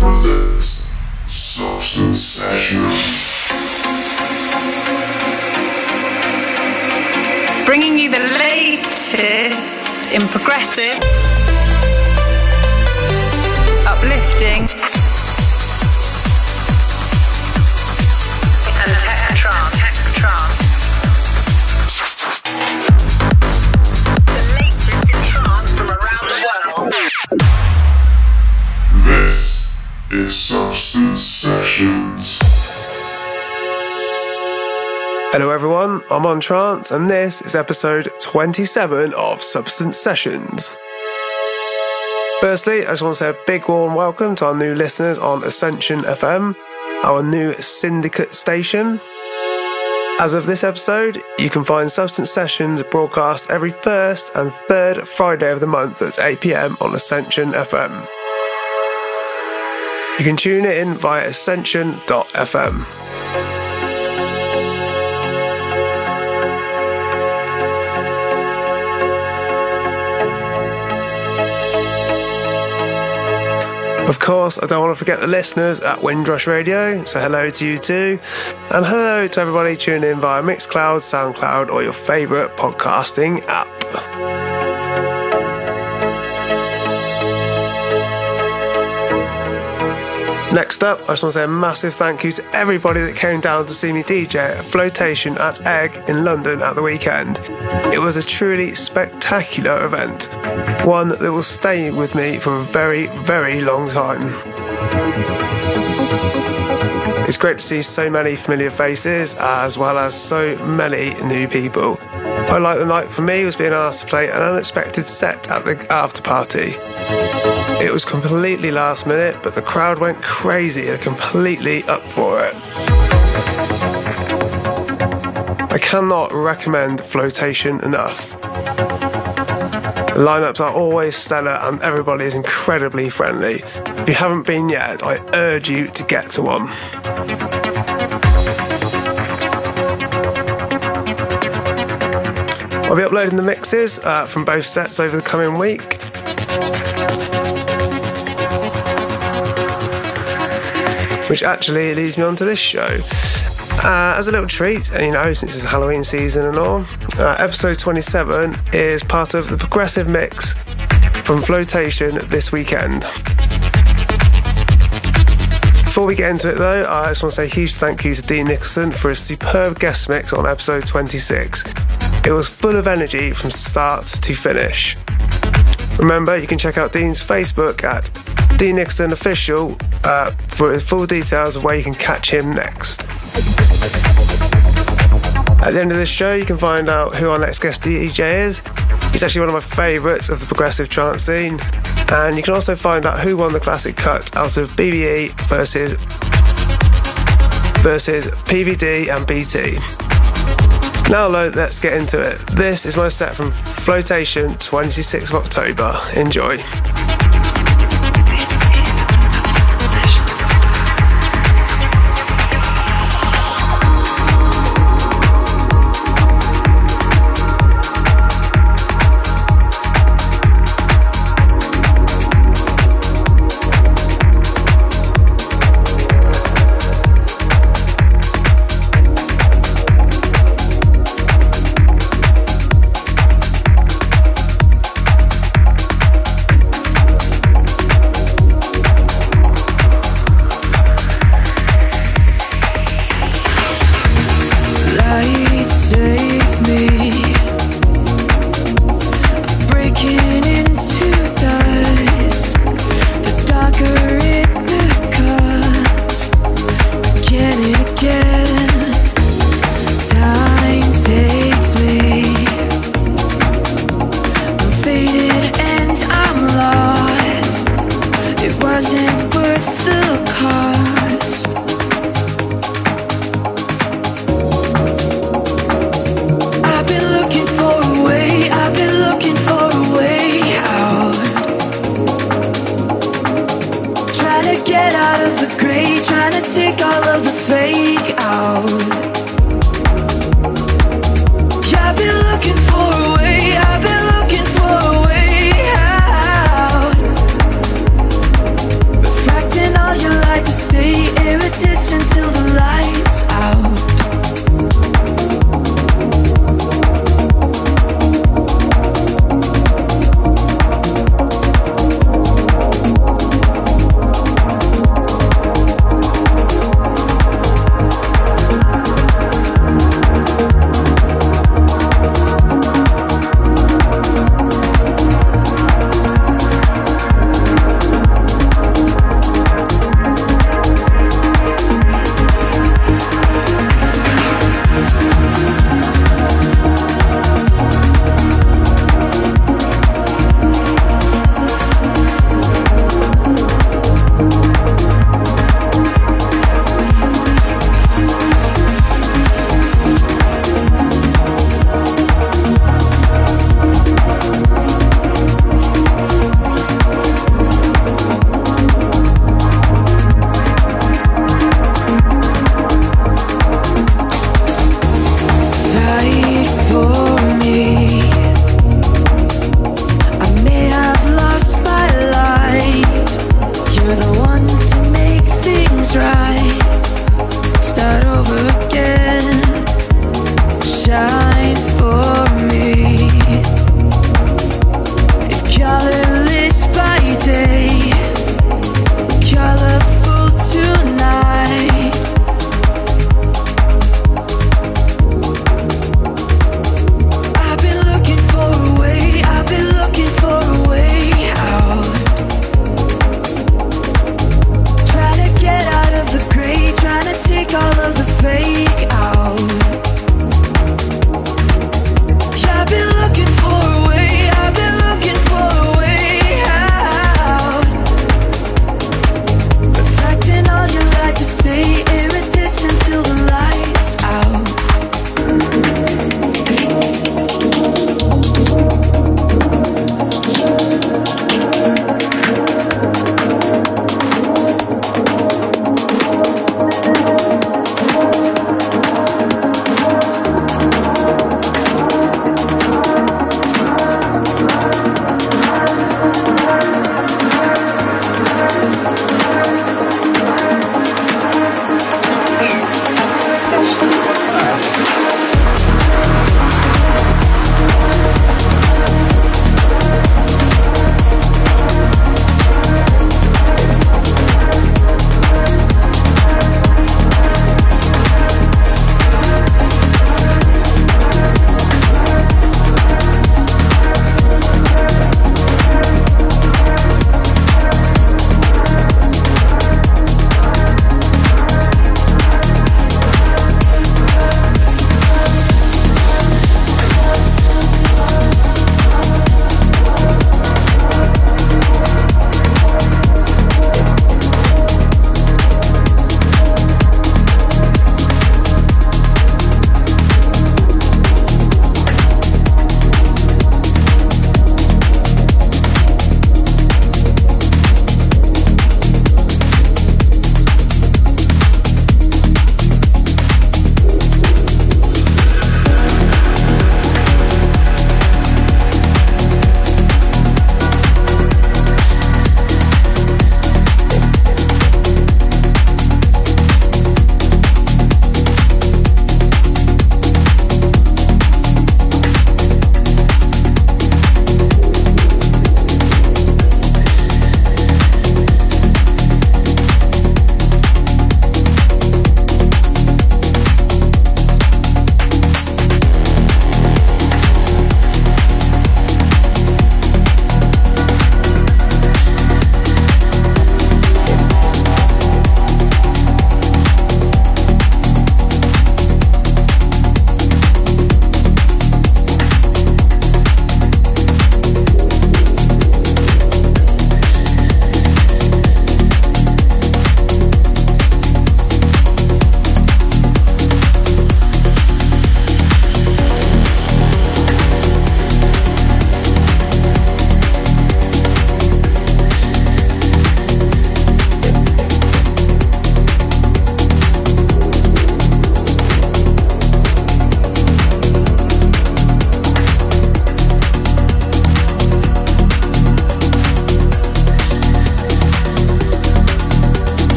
Presents Substance Sessions. Bringing you the latest in progressive, uplifting Hello, everyone. I'm on Trance, and this is episode 27 of Substance Sessions. Firstly, I just want to say a big warm welcome to our new listeners on Ascension FM, our new syndicate station. As of this episode, you can find Substance Sessions broadcast every first and third Friday of the month at 8 pm on Ascension FM. You can tune in via ascension.fm. Of course, I don't want to forget the listeners at Windrush Radio, so hello to you too. And hello to everybody tuning in via Mixcloud, Soundcloud, or your favourite podcasting app. Next up, I just want to say a massive thank you to everybody that came down to see me DJ at Flotation at Egg in London at the weekend. It was a truly spectacular event, one that will stay with me for a very, very long time. It's great to see so many familiar faces as well as so many new people. Highlight the night for me was being asked to play an unexpected set at the after party. It was completely last minute, but the crowd went crazy and completely up for it. I cannot recommend Flotation enough. Lineups are always stellar and everybody is incredibly friendly. If you haven't been yet, I urge you to get to one. I'll be uploading the mixes uh, from both sets over the coming week. which actually leads me on to this show. Uh, as a little treat, you know, since it's Halloween season and all, uh, episode 27 is part of the progressive mix from Flotation this weekend. Before we get into it though, I just want to say a huge thank you to Dean Nicholson for his superb guest mix on episode 26. It was full of energy from start to finish. Remember, you can check out Dean's Facebook at Dean Nixon Official uh, for full details of where you can catch him next. At the end of this show, you can find out who our next guest DJ is. He's actually one of my favourites of the progressive trance scene. And you can also find out who won the classic cut out of BBE versus versus PVD and BT. Now, let's get into it. This is my set from Flotation, 26th of October. Enjoy.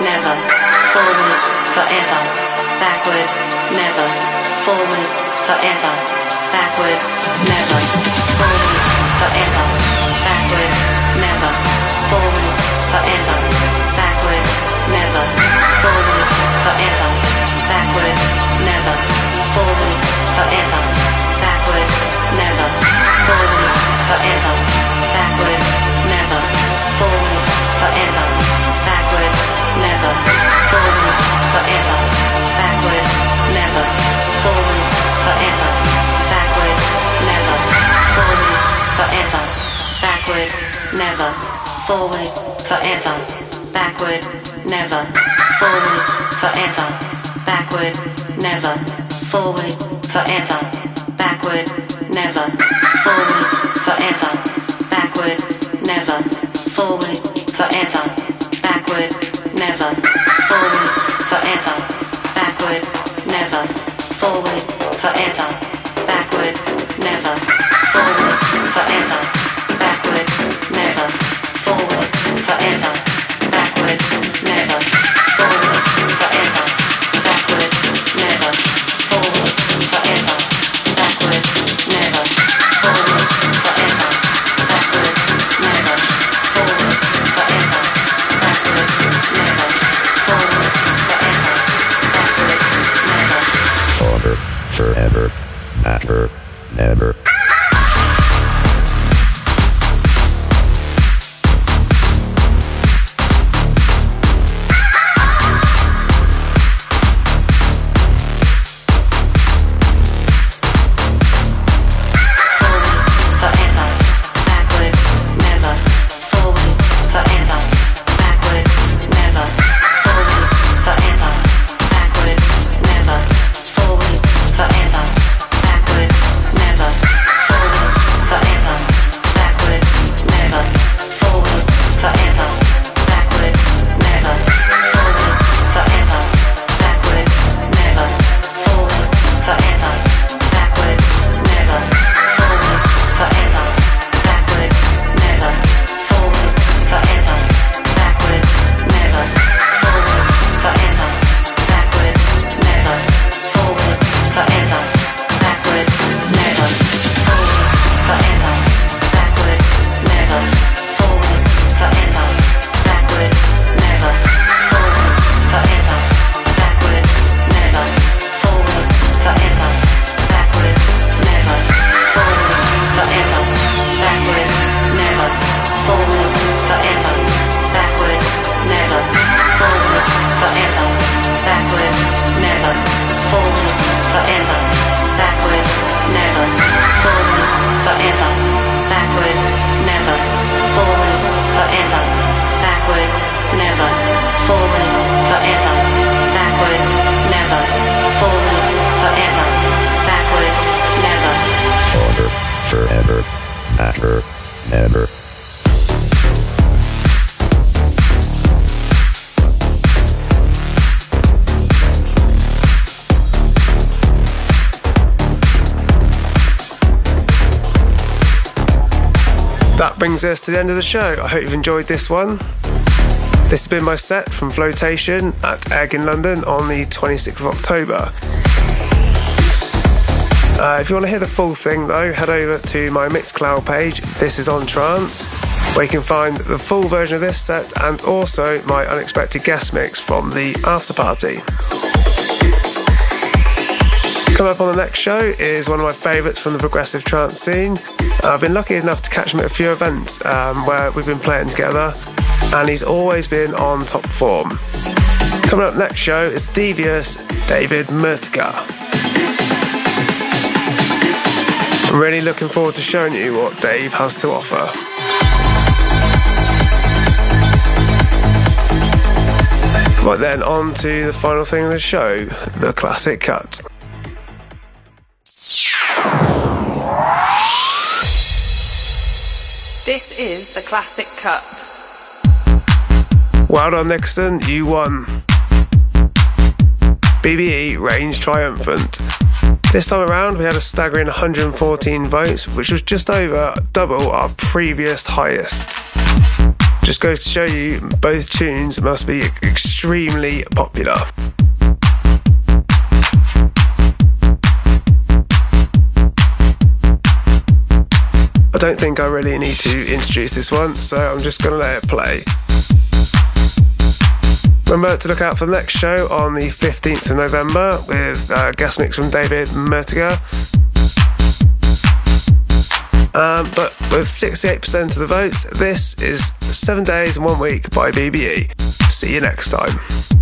Never, forward, forever, backward, never, forward, forever, backward, never, forward, forever, backward, never, forward, forever, backward, never, forward, forever, backward, never, forward, forever, backward, never, forward, forever, backward, forward, forever, backward, never, forward, forever, backward, never, forward, forever, backward, never, forward, forever, matter, never. Brings us to the end of the show. I hope you've enjoyed this one. This has been my set from Flotation at Egg in London on the 26th of October. Uh, if you want to hear the full thing though, head over to my Mixcloud page, This Is On Trance, where you can find the full version of this set and also my unexpected guest mix from the after party. Coming up on the next show is one of my favourites from the progressive trance scene. I've been lucky enough to catch him at a few events um, where we've been playing together, and he's always been on top form. Coming up next show is Devious David Murtiga. I'm really looking forward to showing you what Dave has to offer. Right then, on to the final thing of the show the classic cut. This is the classic cut. Well done, Nixon, you won. BBE reigns triumphant. This time around, we had a staggering 114 votes, which was just over double our previous highest. Just goes to show you both tunes must be extremely popular. I don't think I really need to introduce this one, so I'm just going to let it play. Remember to look out for the next show on the 15th of November with a guest mix from David Murtiga. Um, but with 68% of the votes, this is Seven Days and One Week by BBE. See you next time.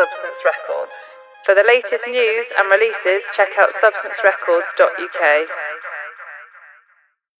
Substance Records. For the latest news and releases, check out substancerecords.uk.